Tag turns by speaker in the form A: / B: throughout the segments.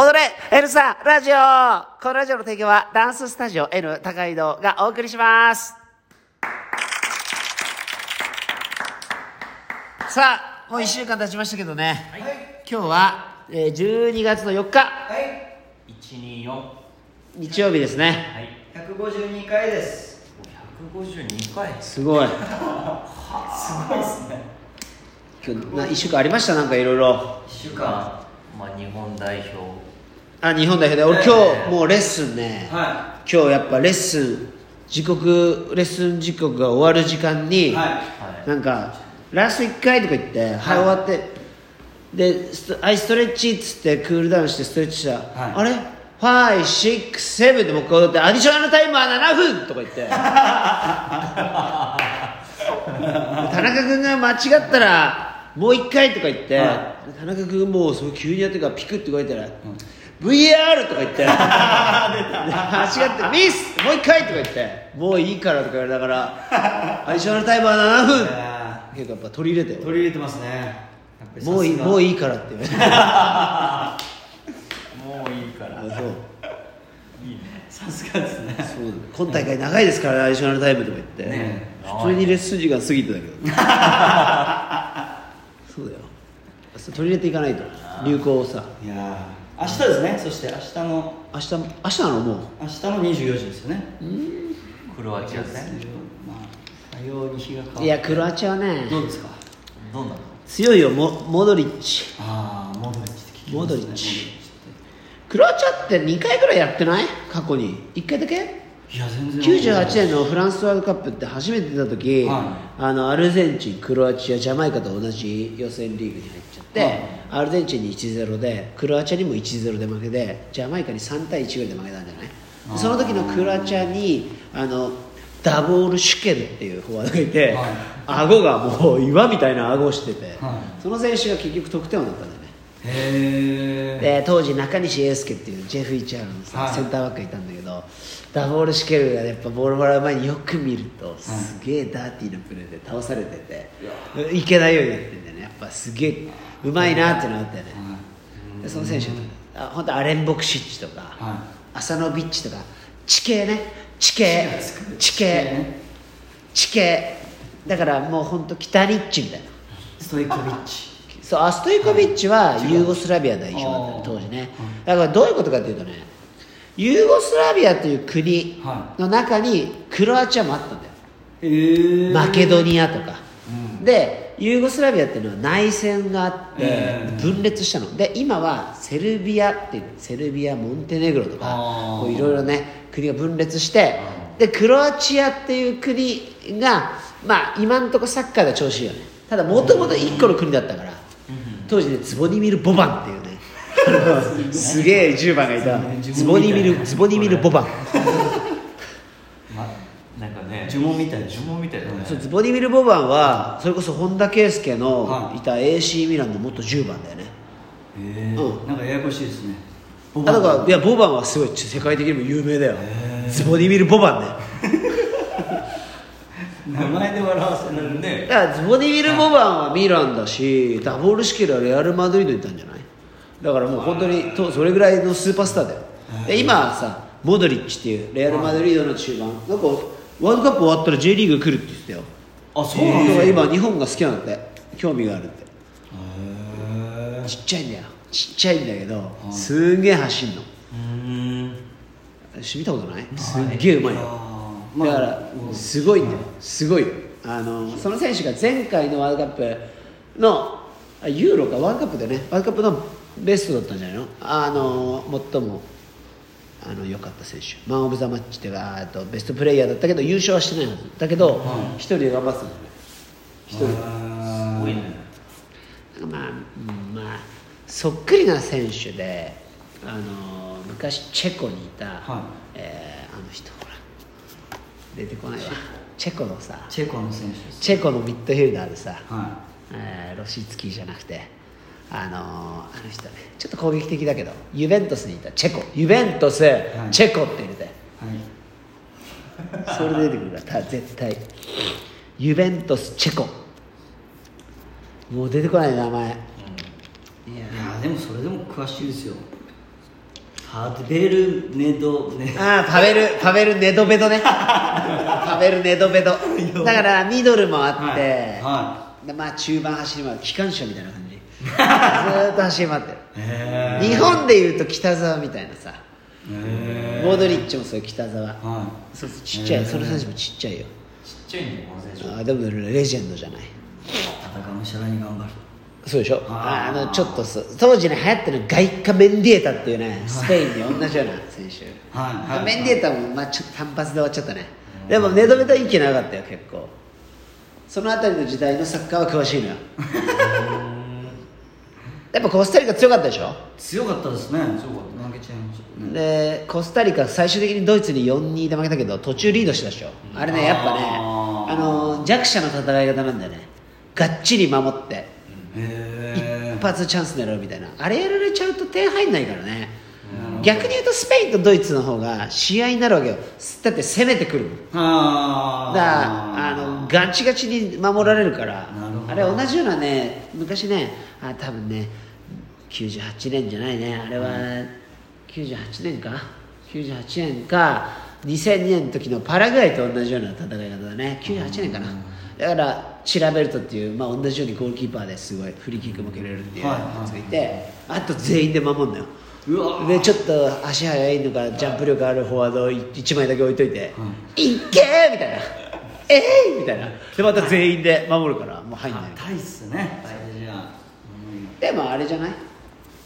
A: 踊れ N さんラジオ。このラジオの提供はダンススタジオ N 高井戸がお送りします。さあもう1週間経ちましたけどね、今日は、えー12月の4日。
B: はい。
C: 124
A: 日曜日ですね。
C: はい。
B: 152回です。
C: 152回？
A: すごい。
B: すごいですね。
A: 今日な1週間ありました？なんかいろいろ。
B: 1週間
C: まあ、まあ、日本代表
A: あ日本代表で俺
B: ええ
A: 今日もうレッスンね、
B: は
A: 今日やっぱレッスン時刻レッスン時刻が終わる時間に、
B: はい。
C: はい
A: なんかラスト1回とか言って、はい、終わってでストはいストレッチっつってクールダウンしてストレッチしたら、
B: はい。
A: あれ？5、6、7でもう一回踊ってアディショナルタイムは7分とか言って。田中君が間違ったらもう一回とか言って、
B: は
A: 田中君もうそう急にやってからピクッてこうやったら、VR とか言って。間違ってミスもう一回とか言って。もういいからとか言われながら アディショナルタイムは7分。結構やっぱ取り入れて
B: ー取り入れてますね。
A: もういいもう
B: い
A: いいからって。言われて
C: もういいから。
A: あそう。
C: いいね。
B: さすがですね。
A: そう今大会長いですからアディショナルタイムとか言って、
B: ね
A: 普通にレッスン時間過ぎてたけど 取り入れていかないと流行をさ。
B: いやー明日ですね。そして明日の
A: 明日明日なの？もう。
B: 明日の24時ですよね。
C: クロアチア戦
B: まあ多様に日が変わって。
A: いやクロアチアはね
B: どうですか？
C: どうなの？
A: 強いよ。モモドリッチ。
B: ああモドリッチって聞きますね。
A: モドリッチ。クロアチアって2回ぐらいやってない？過去に。1回だけ？
B: いや全然。
A: 98年のフランスワールドカップって初めて出た時、
B: は
A: あのアルゼンチンクロアチアジャマイカと同じ予選リーグに入っちゃって、
B: はい。
A: アルゼンチンに1-0でクロアチアにも1-0で負けでジャマイカに3対1ぐらいで負けたんじゃないその時のクロアチアにあのダボール・シュケルっていうフォワードがいて、
B: はい。
A: 顎がもう岩みたいな顎をしてて、
B: は
A: その選手が結局得点王だったで当時中西英介っていうジェフ・イチャーのさ、
B: はい。
A: センターバックがいたんだけどダボール・シュケルがやっぱボールもらう前によく見るとすげえダーティーなプレーで倒されてて、いけないようになってんだよね。やっぱすげえうまいなっていうのがあったよね、でその選手あ本当アレン・ボクシッチとか、
B: は
A: アサノビッチとか地形ね。地形。地形
B: ね。
A: 地形。だからもう本当北ニッチみたいな。
B: ストイコビッチ
A: そうアストイコビッチはユーゴスラビア代表だったの
B: あー。
A: 当時ね。だからどういうことかっていうとねユーゴスラビアという国
B: は
A: の中にクロアチアもあったんだよ。マケドニアとか、
B: うん。
A: でユーゴスラビアっていうのは内戦があって
B: えー
A: 分裂したの。で今はセルビアってセルビアモンテネグロとかいろいろね国が分裂してでクロアチアっていう国がまあ今んとこサッカーが調子いいよね。ただもともと1個の国だったから当時ねズボニミル・ボバンっていうね。すげえ10番がいた。ズボニミルズボニミル・ボバン。
C: まなんかね
B: 呪文みたい
C: 呪文みたいだね。
A: そうズボニミル・ボバンはそれこそ本田圭佑の
B: はい。
A: いた AC ミランの元10番だよね。
B: へえ。
A: うん。
B: なんかややこしいですね。
A: あだからいやボバンはすごい世界的にも有名だよ。ズボニミル・ボバンね。
B: 名前で笑わせられる
C: ね
A: いやズボニミル・ボバンはミランだしダボール・シケルはレアル・マドリードにいたんじゃない？だからもう本当にとそれぐらいのスーパースターだよ。で今はさモドリッチっていうレアル・マドリードの中盤なんかワールドカップ終わったら J リーグ来るって言ってたよ。
B: あそうなん
A: だ。から
B: ですか
A: 今日本が好きなんだって興味があるって。
B: へ
A: ちっちゃいんだよ。ちっちゃいんだけどすんげえ走んの。
C: うん。
A: 見たことない？すっげえうまいよ。だからすごいんだよ。すごいよあのその選手が前回のワールドカップのあユーロかワールドカップでね。ワールドカップのベストだったんじゃないの？あの最もあの良かった選手。マン・オブ・ザ・マッチっていうかベストプレイヤーだったけど優勝はしてないはずだけど一、人で頑張ってたんだよね。一人。で
C: すごいね。
A: まあ、うんまあそっくりな選手であの昔チェコにいた、
B: はい。
A: えーあの人ほら。出てこないわチェコのさ
B: チェコの選手
A: チェコのミッドフィルダーでさ、
B: は
A: えーロシツキーじゃなくてあのーあの人ねちょっと攻撃的だけどユベントスにいたチェコ。ユベントス、
B: い。
A: チェコって入れて。
B: いはい。
A: それで出てくるから絶対。ユベントスチェコ。もう出てこない名前。いや
B: いやでもそれでも詳しいですよ。パベルネドネ
A: ああパベルパベルネドベドね パベルネドベド。だからミドルもあって、
B: は
A: でまあ中盤走り回る機関車みたいな感じ。ずーっと走り回ってる。
B: へ
A: 日本でいうと北沢みたいなさ。
B: え
A: モドリッチもそう北沢。
B: は
A: そうそうちっちゃい。その選手もちっちゃいよ。
C: ちっちゃいんだよこの選手
A: あーでもレジェンドじゃない。
B: い戦うしゃらに頑張る。
A: そうでしょ？
B: あー。
A: あのちょっとそう当時ね流行ってるガイカ・メンディエタっていうねスペインに同じような選手。
B: はい。はい。
A: メンディエタもまあちょっと単発で終わっちゃったねでもネドベタ息なかったよ結構。その辺りの時代のサッカーは詳しいのよ。やっぱコスタリカ強かったでしょ？
B: 強かったですね。強かった。負けちゃいましたね。
A: でコスタリカ最終的にドイツに4-2で負けたけど途中リードしたでしょ。あれねやっぱね
B: あ
A: の弱者の戦い方なんだよね。がっちり守って一発チャンス狙うみたいな。あれやられちゃうと点入んないからね逆に言うとスペインとドイツの方が試合になるわけよ。だって攻めてくる
B: あ
A: だからあのガチガチに守られるから。あれ同じようなね昔ねあ多分ね98年じゃないね。あれは98年か？98年か2002年の時のパラグアイと同じような戦い方だね。98年かな。だからチラベルトっていう、まあ、同じようにゴールキーパーですごいフリーキックも蹴れるっていうやつがいて、あと全員で守るのよでちょっと足速いのかジャンプ力あるフォワード1枚だけ置いといて「いけ!」みたいな「えい!」みたいな。でまた全員で守るからもう入んない。
B: 硬いっすね。大事な。
A: でもあれじゃない？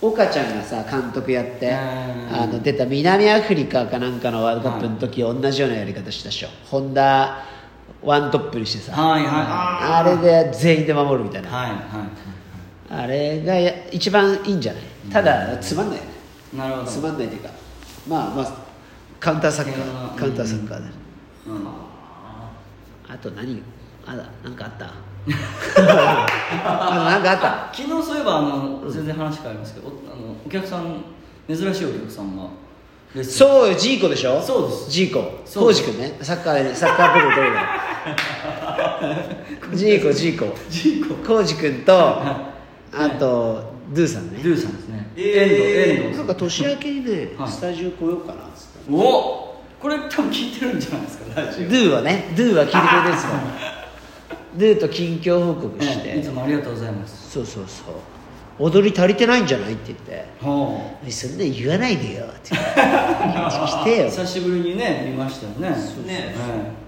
A: 岡ちゃんがさ監督やって
B: うん。
A: あの出た南アフリカかなんかのワールドカップの時同じようなやり方したでしょ。ホンダワントップにしてさ。
B: はいはい。
A: あれで全員で守るみたいな。
B: はいは
A: あれがや一番いいんじゃない？ただつまんないよね。
B: いなるほど。
A: つまんないというかまあまあカウンターサッカ
B: うん。
A: ーカウンターサッカーで
B: うん。
A: あと何？あだなんかあった？あとなんかあった？
B: 昨日そういえばあの全然話変わりますけどおあのお客さん珍しいお客さんが
A: そうよジーコでしょ？
B: そうです。
A: ジーコ。
B: そうです。
A: コウジ君ね。サッカーでサッカープロどれだ。ジーコジーコ。
B: ジーコ。
A: コウジ君と あとドゥさんね。
B: ドゥさんですね。
C: えー
B: 遠藤遠藤
A: なんか年明けにね
B: はい。
A: スタジオ来ようかなっつって。
B: おこれ多分聞いてるんじゃないですかラジオ。
A: ドゥはねドゥは聞いてくれてるんですよ。ドゥと近況報告して、
B: ええいつもありがとうございます。
A: そうそうそう。踊り足りてないんじゃないって言って。
B: ほ「
A: そんな言わないでよ」って言って。来てよ
B: 久しぶりにね見ましたよね。
C: ね
B: え。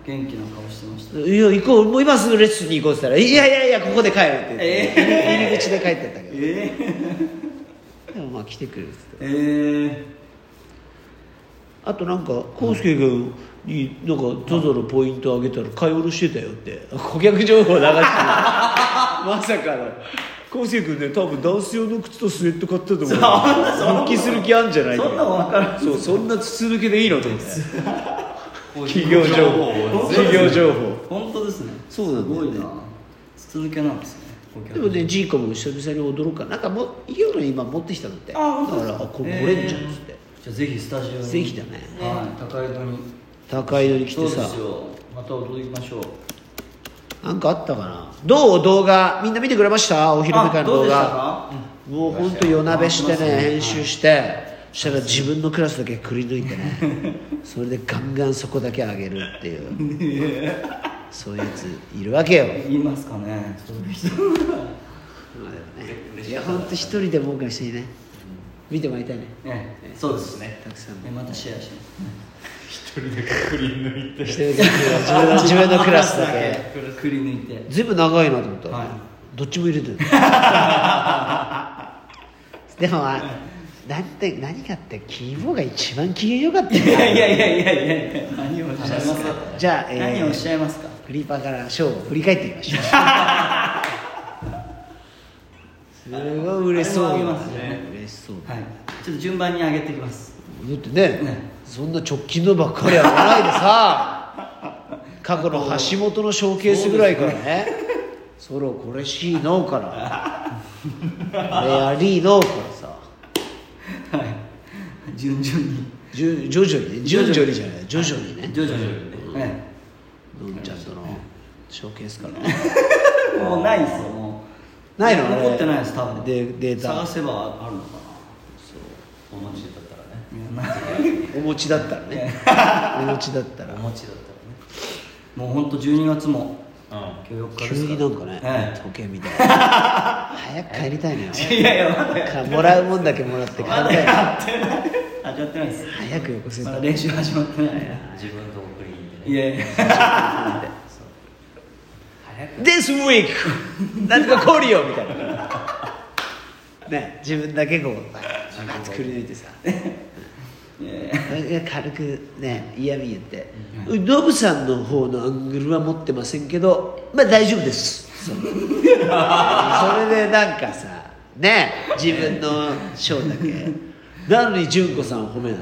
B: え元気な顔してました。
A: いや行こうもう今すぐレッスンに行こうって言ったら「いやいやいやここで帰る」って言って、
B: え。
A: 入り口で帰ってったけど
B: え
A: でもまあ来てくれるっつって
B: ええ
A: あとなんか康介君になんか ZOZO のポイント上げたら買い下ろしてたよって。顧客情報流してまさかの。康介君ね多分ダンス用の靴とスウェット買ったと思う。復帰する気あるんじゃない
B: そんなの分からん。
A: そうそんな筒抜けでいいのと思って。企業情報。企業情報。
B: 本当ですね。
A: そうなんだよね。
B: すごいな。筒抜けなんです
A: でもねジーコも久々に踊ろうかな。んかもう夜今持ってきたんだって。
B: あ本
A: だからあこれ来れんじゃんっつって、
B: じゃあぜひスタジオに。
A: ぜひだね。
B: はい。高井戸に。
A: 高井戸に来
B: そう
A: てさ
B: ですよ。また踊りましょう。
A: なんかあったかな？どう？動画。みんな見てくれました？お昼寝会の動画。
B: か？
A: もう本当夜なべしてね編集してそしたら自分のクラスだけくり抜いてね それでガンガンそこだけ上げるっていうそういうやついるわけよ。
B: 言いますかね。そういう人。
A: い。や本当一人でも多くの人にね見てもらいたいね。
B: ねそうです
C: ね。
A: たくさん。
B: ねまたシェアし
C: 一人でくり抜いて。
A: 自分の自分のクラスだけ。
B: くり抜いて。
A: ずいぶん長いなと思ったら、
B: はい。
A: どっちも入れてる でもあなんて何かってキーボーが一番機嫌良かったよ。
B: いやいやいやいやいや。何をおっしゃいますか。
A: じゃあ、えー
B: 何をおっしゃいますか
A: フリーパーからショーを振り返ってみましょう。すごい嬉しそう。だ
B: あれもあげます
C: ね。
A: 嬉しそう。だ
B: はい。ちょっと順番に上げていきます。
A: だってね
B: ね。
A: そんな直近のばっかりやらないでさ。過去の橋本のショーケースぐらいからね。ソロこれしいのから。これやりのからさ。
B: はい。順々に。
A: じゅ徐々にね。順序に。じゃない。徐々にね。
B: 徐々に。ね
A: のんちゃん。とのショーケースからね
B: もうないですよもう
A: ないの
B: 残ってないです多分
A: でデータ
B: 探せばあるのか
C: お持ちだったらね
A: お餅だったらねお餅だったら
C: お餅だっ
B: もう本当12月も
C: たらね
B: 今日4日
A: 急
B: ですから
A: になん。かね
B: え
A: 時計みたいな早く帰りたいのよ
B: えいやいやまだ
A: もらうもん。だけもらって帰りたいの
B: やってない始まってないです
A: 早くよこせ
B: まだ練習始まってない
C: 自分と送りにね
B: いや
A: This week なんとか来るよみたいな。ね自分だけこうバーッとくり抜いてさ。軽くね嫌味言って。ノブさんの方のアングルは持ってませんけどまあ大丈夫です。そうそれでなんかさね自分のショーだけ。なのに純子さんを褒めない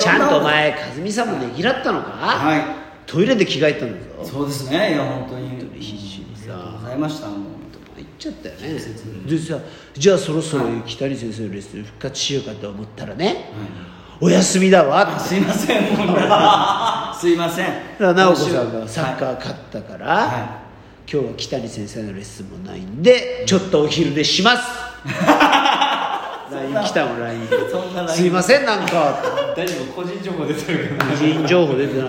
A: ちゃんとお前和美さんもねぎらったのか、
B: はい。
A: トイレで着替えたんだぞ。
B: そうですね。いや本当に。
A: 必死に
B: ありがとう
A: さ
B: ございましたもう。
A: 言っちゃったよね。でさじゃあそろそろ北谷先生のレッスン復活しようかと思ったらね、お休みだわ。って
B: あすいませんすいません。
A: 直 子さんがサッカー勝ったから、
B: は
A: 今日は北谷先生のレッスンもないんでちょっとお昼寝します 来たもん LINE すいませんなんか。
C: 大丈夫個人情報出てるけど
A: 個人情報出てない。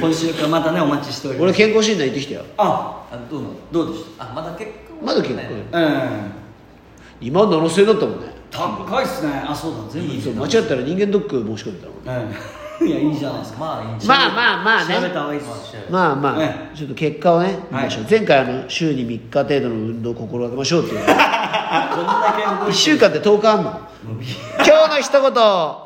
B: 今週からまたねお待ちしております。
A: 俺健康診断行ってきたよ。
B: あ
C: あどうなの？
B: どうでし
C: あまだ結構
A: まだ結構
C: ね。
B: うん。
A: 2万7000円だったもんね。
B: 高いっすね。あそうだ全部
A: そう間違ったら人間ドック申し込んでたもん
B: うん。いやいいじゃないですか。
C: まあいいんじゃない？
A: まあまあまあね。
B: 調べた方がいいです。
A: まあまあ、
B: ね
A: ちょっと結果をね前回あの週に3日程度の運動を心がけましょうっていう 1
B: て
A: 週間で10日あんの？今日の一言